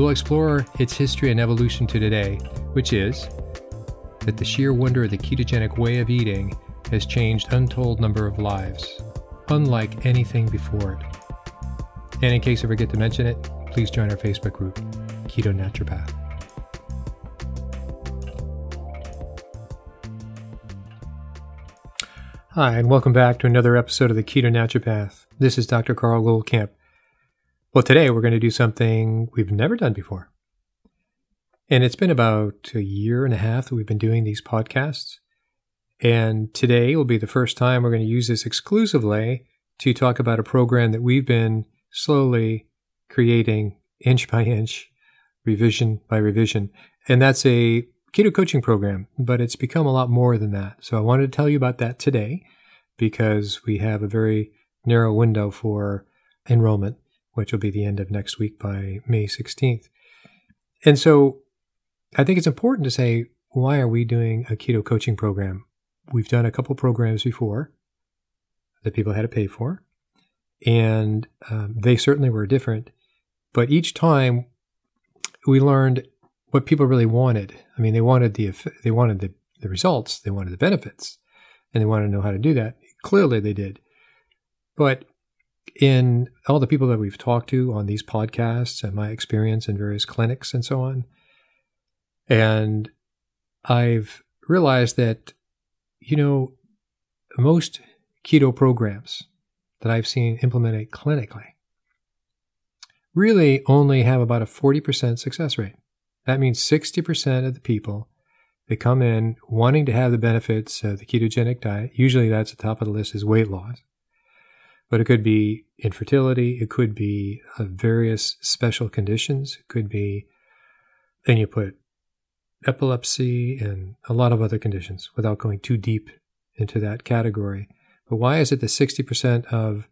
We'll explore its history and evolution to today, which is that the sheer wonder of the ketogenic way of eating has changed untold number of lives, unlike anything before it. And in case I forget to mention it, please join our Facebook group, Keto Naturopath. Hi, and welcome back to another episode of the Keto Naturopath. This is Dr. Carl Goldkamp. Well, today we're going to do something we've never done before. And it's been about a year and a half that we've been doing these podcasts. And today will be the first time we're going to use this exclusively to talk about a program that we've been slowly creating inch by inch, revision by revision. And that's a keto coaching program, but it's become a lot more than that. So I wanted to tell you about that today because we have a very narrow window for enrollment which will be the end of next week by May 16th. And so I think it's important to say, why are we doing a keto coaching program? We've done a couple programs before that people had to pay for, and um, they certainly were different. But each time we learned what people really wanted. I mean, they wanted the they wanted the, the results, they wanted the benefits, and they wanted to know how to do that. Clearly, they did. But in all the people that we've talked to on these podcasts and my experience in various clinics and so on, and I've realized that, you know, most keto programs that I've seen implemented clinically really only have about a 40% success rate. That means 60% of the people that come in wanting to have the benefits of the ketogenic diet, usually that's the top of the list is weight loss but it could be infertility, it could be uh, various special conditions, it could be, then you put epilepsy and a lot of other conditions without going too deep into that category. But why is it that 60% of,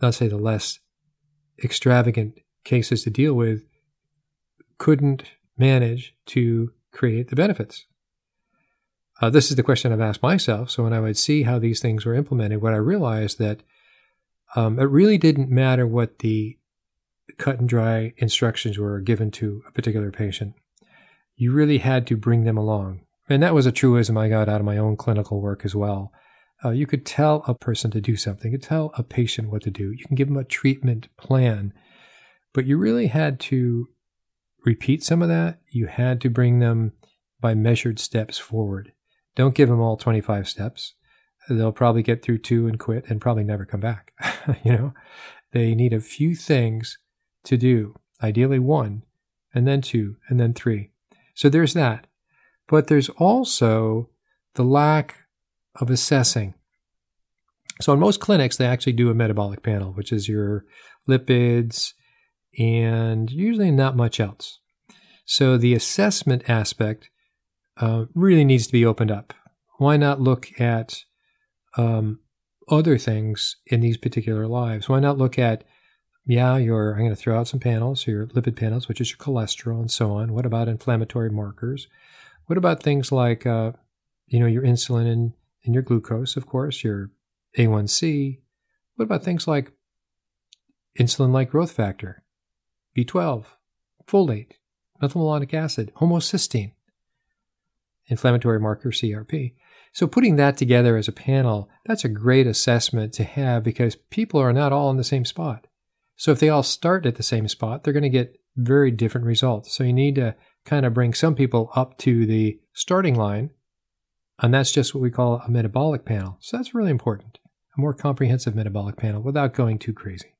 let's say, the less extravagant cases to deal with couldn't manage to create the benefits? Uh, this is the question I've asked myself. So when I would see how these things were implemented, what I realized that um, it really didn't matter what the cut and dry instructions were given to a particular patient. You really had to bring them along. And that was a truism I got out of my own clinical work as well. Uh, you could tell a person to do something, you could tell a patient what to do, you can give them a treatment plan, but you really had to repeat some of that. You had to bring them by measured steps forward. Don't give them all 25 steps they'll probably get through two and quit and probably never come back. you know, they need a few things to do, ideally one, and then two, and then three. So there's that. But there's also the lack of assessing. So in most clinics, they actually do a metabolic panel, which is your lipids and usually not much else. So the assessment aspect uh, really needs to be opened up. Why not look at um, other things in these particular lives? Why not look at, yeah, your, I'm going to throw out some panels, your lipid panels, which is your cholesterol and so on. What about inflammatory markers? What about things like, uh, you know, your insulin and, and your glucose, of course, your A1C? What about things like insulin like growth factor, B12, folate, methylmalonic acid, homocysteine, inflammatory marker CRP? So putting that together as a panel, that's a great assessment to have because people are not all in the same spot. So if they all start at the same spot, they're going to get very different results. So you need to kind of bring some people up to the starting line And that's just what we call a metabolic panel. So that's really important. A more comprehensive metabolic panel without going too crazy.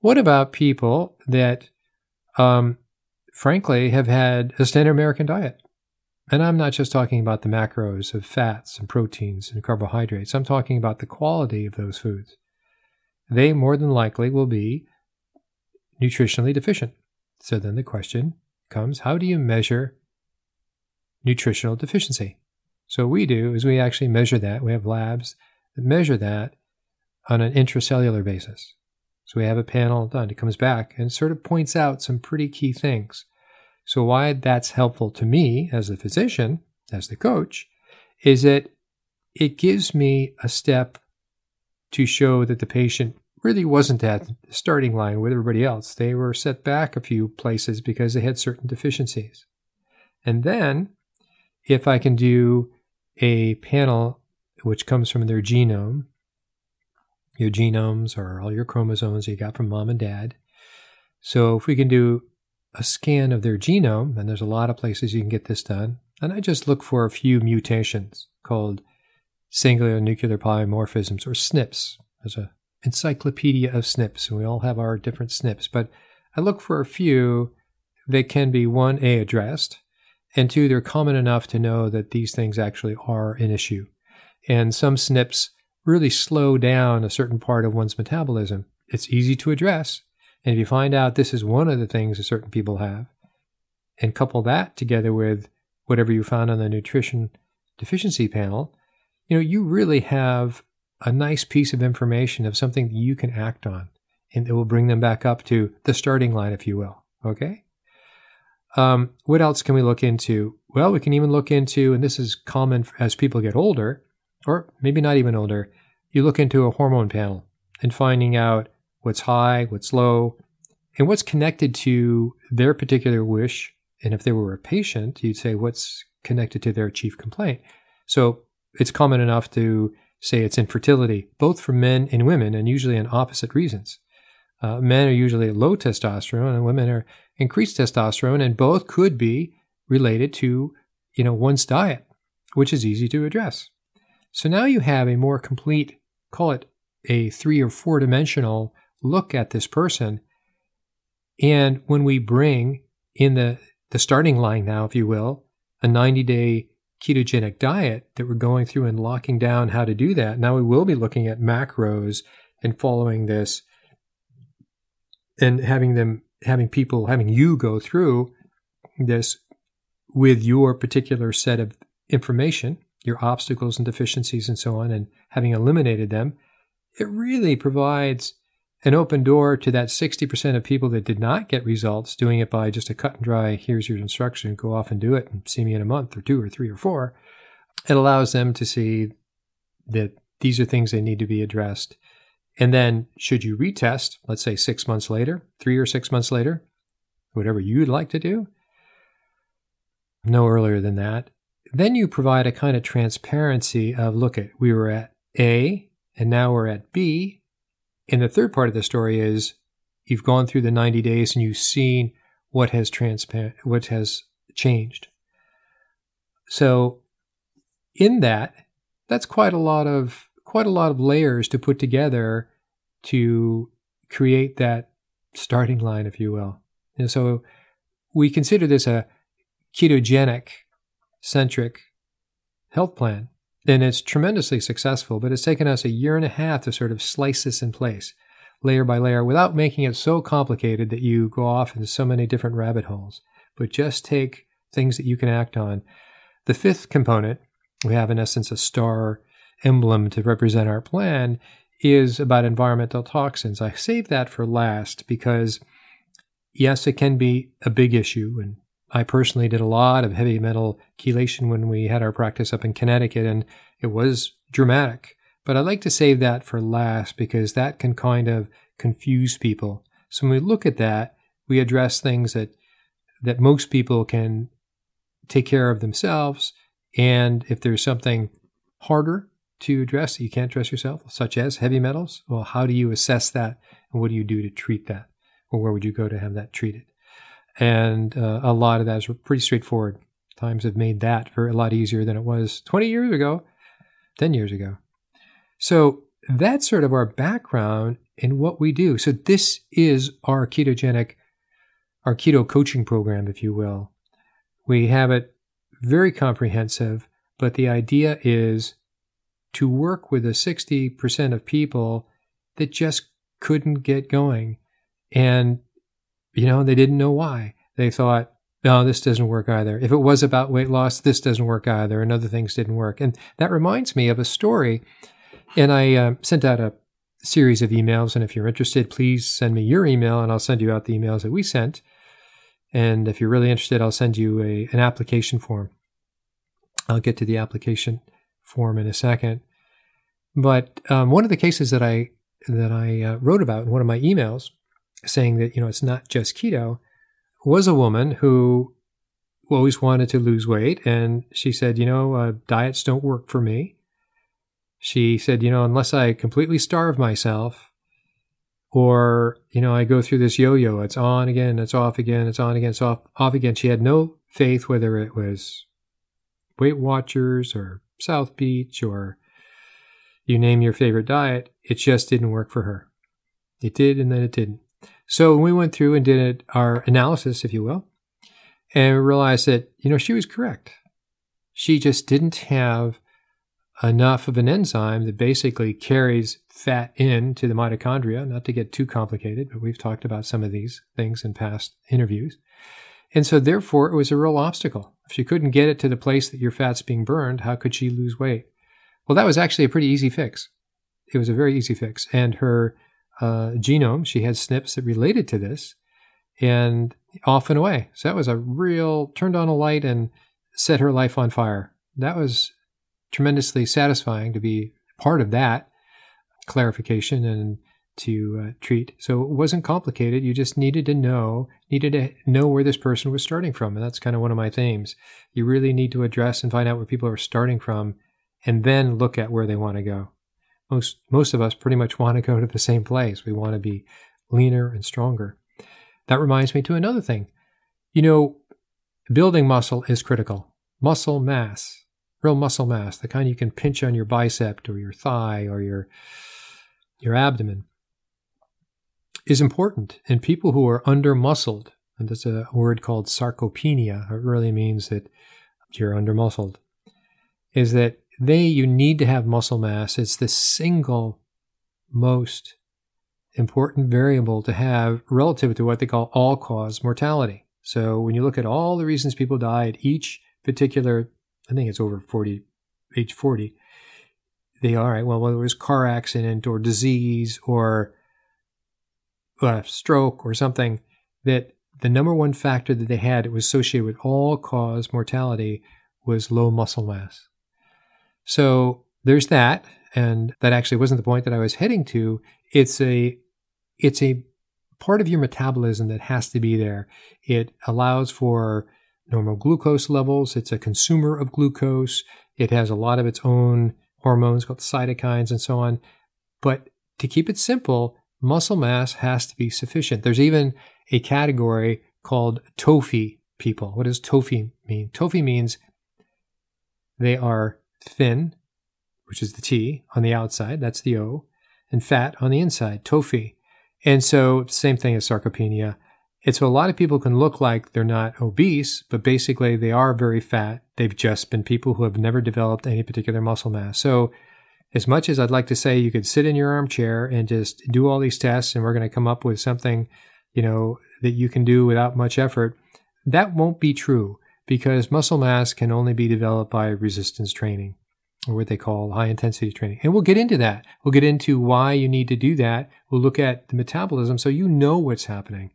What about people that, um, frankly, have had a standard American diet? And I'm not just talking about the macros of fats and proteins and carbohydrates. I'm talking about the quality of those foods. They more than likely will be nutritionally deficient. So then the question comes how do you measure nutritional deficiency? So what we do is we actually measure that. We have labs that measure that on an intracellular basis. So we have a panel done. It comes back and sort of points out some pretty key things. So why that's helpful to me as a physician, as the coach, is that it gives me a step to show that the patient really wasn't at the starting line with everybody else. They were set back a few places because they had certain deficiencies. And then, if I can do a panel which comes from their genome, your genomes or all your chromosomes you got from mom and dad. So, if we can do a scan of their genome, and there's a lot of places you can get this done, and I just look for a few mutations called singular nuclear polymorphisms or SNPs. There's an encyclopedia of SNPs, and we all have our different SNPs. But I look for a few that can be one, A, addressed, and two, they're common enough to know that these things actually are an issue. And some SNPs really slow down a certain part of one's metabolism. It's easy to address. And if you find out this is one of the things that certain people have, and couple that together with whatever you found on the nutrition deficiency panel, you know, you really have a nice piece of information of something that you can act on, and it will bring them back up to the starting line, if you will. Okay. Um, what else can we look into? Well, we can even look into, and this is common as people get older, or maybe not even older, you look into a hormone panel and finding out what's high, what's low, and what's connected to their particular wish. And if they were a patient, you'd say what's connected to their chief complaint. So it's common enough to say it's infertility, both for men and women, and usually in opposite reasons. Uh, men are usually low testosterone, and women are increased testosterone, and both could be related to you know one's diet, which is easy to address. So now you have a more complete, call it a three or four dimensional look at this person. And when we bring in the the starting line now, if you will, a 90 day ketogenic diet that we're going through and locking down how to do that. Now we will be looking at macros and following this and having them, having people, having you go through this with your particular set of information, your obstacles and deficiencies and so on, and having eliminated them. It really provides an open door to that 60% of people that did not get results doing it by just a cut and dry, here's your instruction, go off and do it and see me in a month or two or three or four. It allows them to see that these are things they need to be addressed. And then, should you retest, let's say six months later, three or six months later, whatever you'd like to do, no earlier than that, then you provide a kind of transparency of look at we were at A and now we're at B and the third part of the story is you've gone through the 90 days and you've seen what has transparent, what has changed. So in that, that's quite a lot of quite a lot of layers to put together to create that starting line, if you will. And so we consider this a ketogenic centric health plan and it's tremendously successful, but it's taken us a year and a half to sort of slice this in place, layer by layer, without making it so complicated that you go off into so many different rabbit holes. But just take things that you can act on. The fifth component, we have in essence a star emblem to represent our plan, is about environmental toxins. I save that for last because, yes, it can be a big issue, and I personally did a lot of heavy metal chelation when we had our practice up in Connecticut, and it was dramatic. But I like to save that for last because that can kind of confuse people. So when we look at that, we address things that that most people can take care of themselves. And if there's something harder to address that you can't address yourself, such as heavy metals, well, how do you assess that and what do you do to treat that? Or where would you go to have that treated? And uh, a lot of that is pretty straightforward. Times have made that for a lot easier than it was 20 years ago, 10 years ago. So that's sort of our background in what we do. So this is our ketogenic, our keto coaching program, if you will. We have it very comprehensive, but the idea is to work with the 60% of people that just couldn't get going. And, you know, they didn't know why. They thought, no, this doesn't work either. If it was about weight loss, this doesn't work either. And other things didn't work. And that reminds me of a story. And I uh, sent out a series of emails. And if you're interested, please send me your email and I'll send you out the emails that we sent. And if you're really interested, I'll send you a, an application form. I'll get to the application form in a second. But um, one of the cases that I that I uh, wrote about in one of my emails, saying that you know it's not just keto, was a woman who always wanted to lose weight, and she said, you know, uh, diets don't work for me. She said, you know, unless I completely starve myself, or you know, I go through this yo-yo. It's on again, it's off again, it's on again, it's off off again. She had no faith whether it was Weight Watchers or South Beach or you name your favorite diet, it just didn't work for her. It did, and then it didn't. So we went through and did our analysis, if you will, and realized that, you know, she was correct. She just didn't have enough of an enzyme that basically carries fat into the mitochondria, not to get too complicated, but we've talked about some of these things in past interviews. And so, therefore, it was a real obstacle. If she couldn't get it to the place that your fat's being burned, how could she lose weight? Well, that was actually a pretty easy fix. It was a very easy fix. And her uh, genome, she had SNPs that related to this, and off and away. So that was a real turned on a light and set her life on fire. That was tremendously satisfying to be part of that clarification and to uh, treat. So it wasn't complicated. You just needed to know, needed to know where this person was starting from. And that's kind of one of my themes. You really need to address and find out where people are starting from and then look at where they want to go. Most, most of us pretty much want to go to the same place. We want to be leaner and stronger. That reminds me to another thing. You know, building muscle is critical. Muscle mass, real muscle mass, the kind you can pinch on your bicep or your thigh or your your abdomen is important. And people who are under muscled, and there's a word called sarcopenia, it really means that you're under muscled, is that they, you need to have muscle mass. It's the single most important variable to have relative to what they call all cause mortality. So when you look at all the reasons people die at each particular, I think it's over 40, age 40, they all right. well, whether it was car accident or disease or uh, stroke or something, that the number one factor that they had it was associated with all cause mortality was low muscle mass. So there's that, and that actually wasn't the point that I was heading to. It's a it's a part of your metabolism that has to be there. It allows for normal glucose levels. It's a consumer of glucose. It has a lot of its own hormones called cytokines and so on. But to keep it simple, muscle mass has to be sufficient. There's even a category called TOFI people. What does TOFI mean? TOFI means they are thin, which is the T on the outside, that's the O, and fat on the inside, TOFI. And so, same thing as sarcopenia. It's so a lot of people can look like they're not obese, but basically they are very fat. They've just been people who have never developed any particular muscle mass. So, as much as I'd like to say you could sit in your armchair and just do all these tests and we're going to come up with something, you know, that you can do without much effort, that won't be true because muscle mass can only be developed by resistance training or what they call high intensity training. And we'll get into that. We'll get into why you need to do that. We'll look at the metabolism so you know what's happening.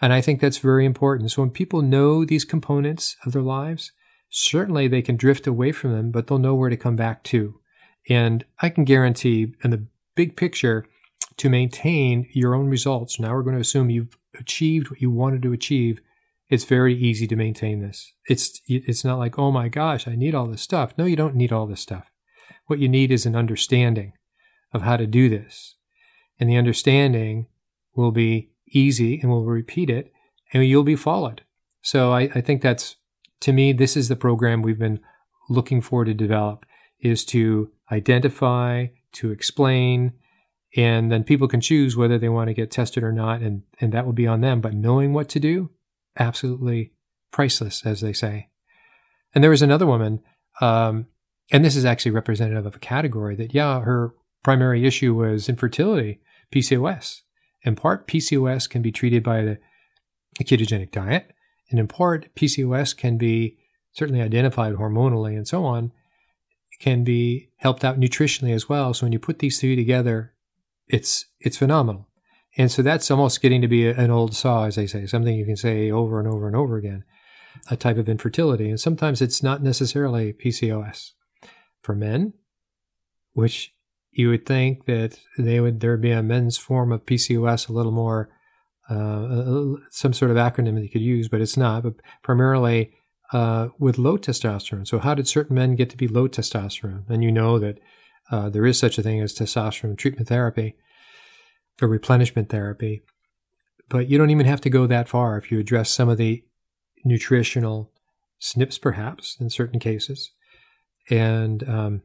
And I think that's very important. So when people know these components of their lives, certainly they can drift away from them, but they'll know where to come back to. And I can guarantee in the big picture to maintain your own results. Now we're going to assume you've achieved what you wanted to achieve it's very easy to maintain this. It's it's not like, "Oh my gosh, I need all this stuff." No, you don't need all this stuff. What you need is an understanding of how to do this. And the understanding will be easy and we'll repeat it and you'll be followed. So I, I think that's to me, this is the program we've been looking for to develop is to identify, to explain, and then people can choose whether they want to get tested or not, and, and that will be on them. But knowing what to do, absolutely priceless, as they say. And there was another woman, um, and this is actually representative of a category that, yeah, her primary issue was infertility, PCOS. In part, PCOS can be treated by the ketogenic diet, and in part, PCOS can be certainly identified hormonally and so on, can be helped out nutritionally as well. So when you put these three together, it's it's phenomenal. And so that's almost getting to be an old saw, as they say, something you can say over and over and over again, a type of infertility. And sometimes it's not necessarily PCOS. For men, which you would think that they would there would be a men's form of PCOS a little more uh, some sort of acronym that you could use, but it's not. But primarily uh, with low testosterone. So, how did certain men get to be low testosterone? And you know that uh, there is such a thing as testosterone treatment therapy or replenishment therapy. But you don't even have to go that far if you address some of the nutritional SNPs, perhaps in certain cases, and um,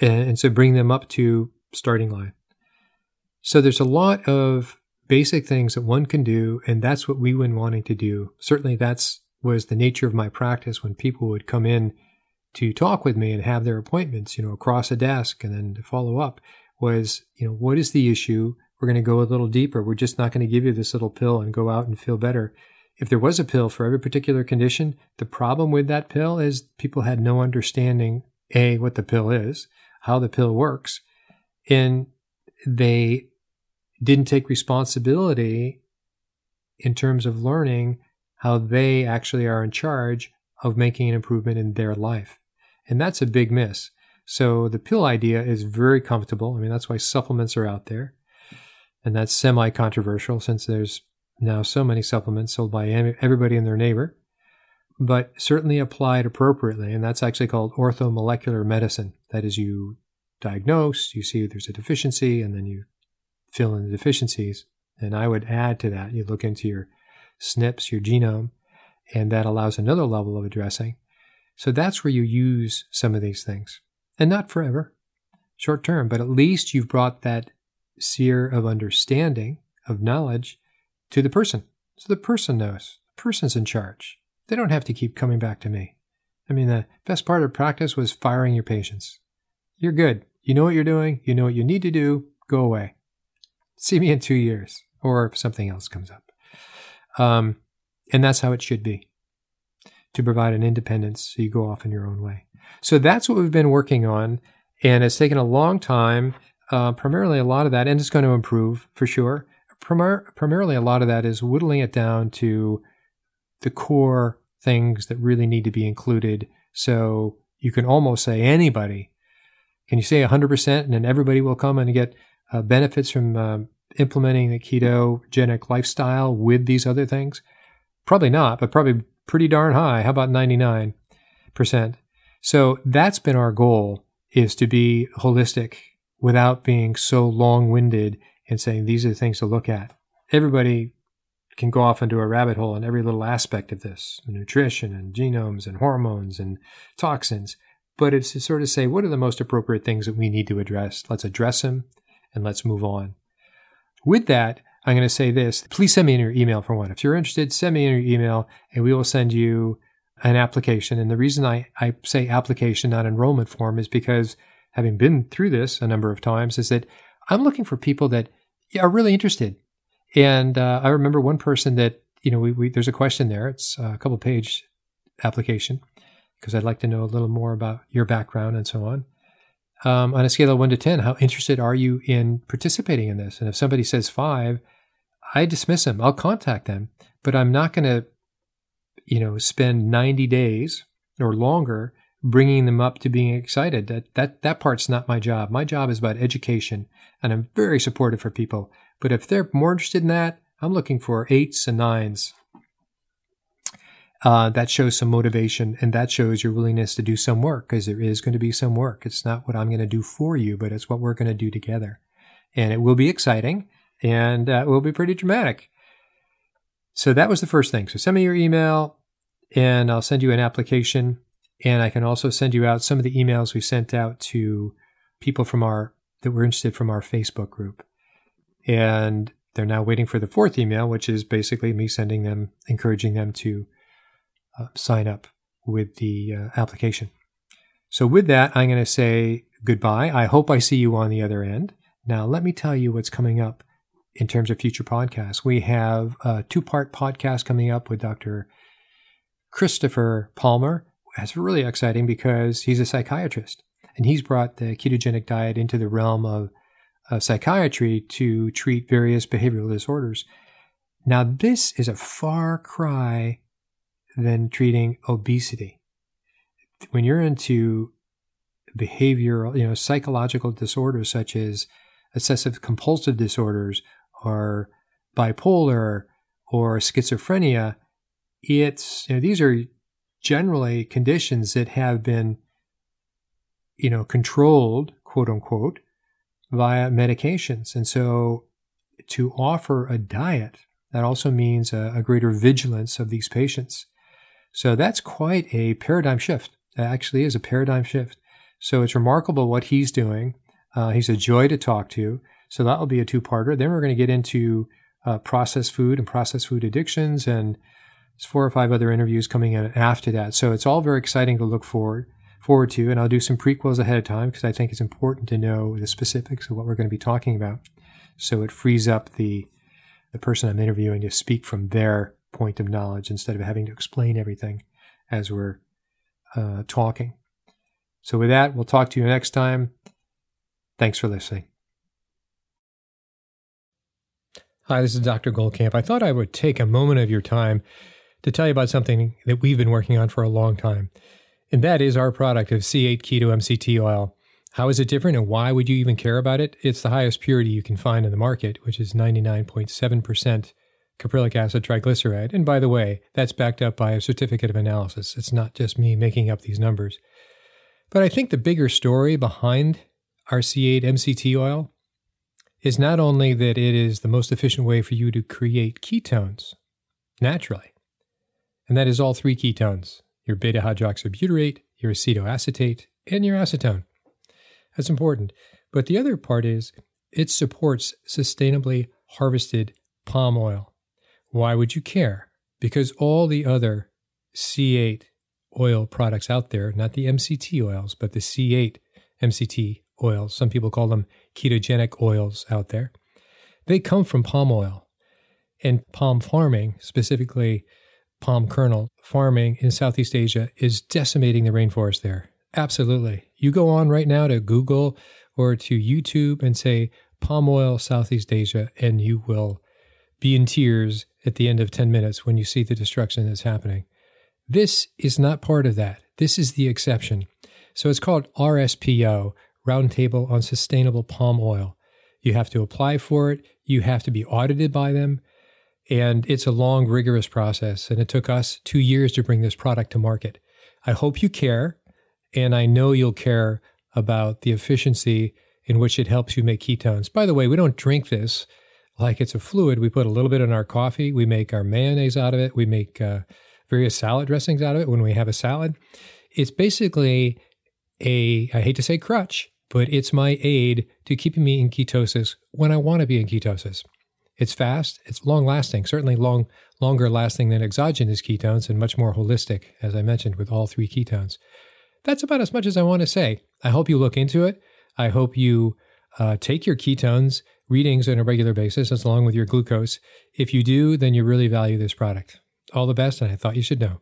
and, and so bring them up to starting line. So there's a lot of basic things that one can do, and that's what we were wanting to do. Certainly, that's was the nature of my practice when people would come in to talk with me and have their appointments, you know, across a desk and then to follow up was, you know, what is the issue? We're going to go a little deeper. We're just not going to give you this little pill and go out and feel better. If there was a pill for every particular condition, the problem with that pill is people had no understanding A, what the pill is, how the pill works, and they didn't take responsibility in terms of learning how they actually are in charge of making an improvement in their life. And that's a big miss. So the pill idea is very comfortable. I mean, that's why supplements are out there. And that's semi controversial since there's now so many supplements sold by everybody and their neighbor, but certainly applied appropriately. And that's actually called orthomolecular medicine. That is, you diagnose, you see there's a deficiency, and then you fill in the deficiencies. And I would add to that, you look into your SNPs, your genome, and that allows another level of addressing. So that's where you use some of these things. And not forever, short term, but at least you've brought that seer of understanding, of knowledge, to the person. So the person knows. The person's in charge. They don't have to keep coming back to me. I mean, the best part of practice was firing your patients. You're good. You know what you're doing. You know what you need to do. Go away see me in two years, or if something else comes up. Um, and that's how it should be to provide an independence so you go off in your own way. So that's what we've been working on, and it's taken a long time. Uh, primarily, a lot of that, and it's going to improve for sure. Primar- primarily, a lot of that is whittling it down to the core things that really need to be included. So you can almost say anybody. Can you say 100% and then everybody will come and get uh, benefits from uh, implementing the ketogenic lifestyle with these other things? Probably not, but probably pretty darn high. How about 99%? So that's been our goal is to be holistic without being so long-winded and saying these are the things to look at. Everybody can go off into a rabbit hole in every little aspect of this nutrition and genomes and hormones and toxins. But it's to sort of say, what are the most appropriate things that we need to address? Let's address them and let's move on. With that, I'm going to say this. Please send me in your email for one. If you're interested, send me in your email and we will send you an application. And the reason I, I say application, not enrollment form, is because having been through this a number of times, is that I'm looking for people that are really interested. And uh, I remember one person that, you know, we, we, there's a question there. It's a couple page application because I'd like to know a little more about your background and so on um, on a scale of one to 10, how interested are you in participating in this? And if somebody says five, I dismiss them. I'll contact them, but I'm not going to, you know, spend 90 days or longer bringing them up to being excited. That, that, that part's not my job. My job is about education and I'm very supportive for people. But if they're more interested in that, I'm looking for eights and nines uh, that shows some motivation and that shows your willingness to do some work because there is going to be some work. It's not what I'm going to do for you, but it's what we're going to do together. And it will be exciting and uh, it will be pretty dramatic. So that was the first thing. So send me your email and I'll send you an application. And I can also send you out some of the emails we sent out to people from our that were interested from our Facebook group. And they're now waiting for the fourth email, which is basically me sending them, encouraging them to uh, sign up with the uh, application. So, with that, I'm going to say goodbye. I hope I see you on the other end. Now, let me tell you what's coming up in terms of future podcasts. We have a two part podcast coming up with Dr. Christopher Palmer. That's really exciting because he's a psychiatrist and he's brought the ketogenic diet into the realm of uh, psychiatry to treat various behavioral disorders. Now, this is a far cry than treating obesity. When you're into behavioral, you know, psychological disorders such as obsessive compulsive disorders or bipolar or schizophrenia, it's, you know, these are generally conditions that have been, you know, controlled, quote unquote, via medications. And so to offer a diet, that also means a, a greater vigilance of these patients. So that's quite a paradigm shift. That actually is a paradigm shift. So it's remarkable what he's doing. Uh, he's a joy to talk to. So that will be a two parter. Then we're going to get into uh, processed food and processed food addictions, and there's four or five other interviews coming in after that. So it's all very exciting to look forward forward to. And I'll do some prequels ahead of time because I think it's important to know the specifics of what we're going to be talking about. So it frees up the the person I'm interviewing to speak from their point of knowledge instead of having to explain everything as we're uh, talking. So, with that, we'll talk to you next time. Thanks for listening. Hi, this is Dr. Goldkamp. I thought I would take a moment of your time to tell you about something that we've been working on for a long time, and that is our product of C8 Keto MCT oil. How is it different and why would you even care about it? It's the highest purity you can find in the market, which is 99.7% caprylic acid triglyceride. And by the way, that's backed up by a certificate of analysis. It's not just me making up these numbers. But I think the bigger story behind our C8 MCT oil is not only that it is the most efficient way for you to create ketones naturally, and that is all three ketones your beta hydroxybutyrate, your acetoacetate, and your acetone. That's important. But the other part is it supports sustainably harvested palm oil. Why would you care? Because all the other C8 oil products out there, not the MCT oils, but the C8 MCT oils. Some people call them ketogenic oils out there. They come from palm oil. And palm farming, specifically palm kernel farming in Southeast Asia, is decimating the rainforest there. Absolutely. You go on right now to Google or to YouTube and say palm oil Southeast Asia, and you will be in tears at the end of 10 minutes when you see the destruction that's happening. This is not part of that. This is the exception. So it's called RSPO, Roundtable on Sustainable Palm Oil. You have to apply for it, you have to be audited by them, and it's a long, rigorous process. And it took us two years to bring this product to market. I hope you care, and I know you'll care about the efficiency in which it helps you make ketones. By the way, we don't drink this like it's a fluid. We put a little bit in our coffee, we make our mayonnaise out of it, we make uh, various salad dressings out of it when we have a salad. It's basically a, I hate to say crutch, but it's my aid to keeping me in ketosis when I want to be in ketosis. It's fast, it's long lasting, certainly long longer lasting than exogenous ketones and much more holistic, as I mentioned, with all three ketones. That's about as much as I want to say. I hope you look into it. I hope you uh, take your ketones readings on a regular basis, as along with your glucose. If you do, then you really value this product. All the best, and I thought you should know.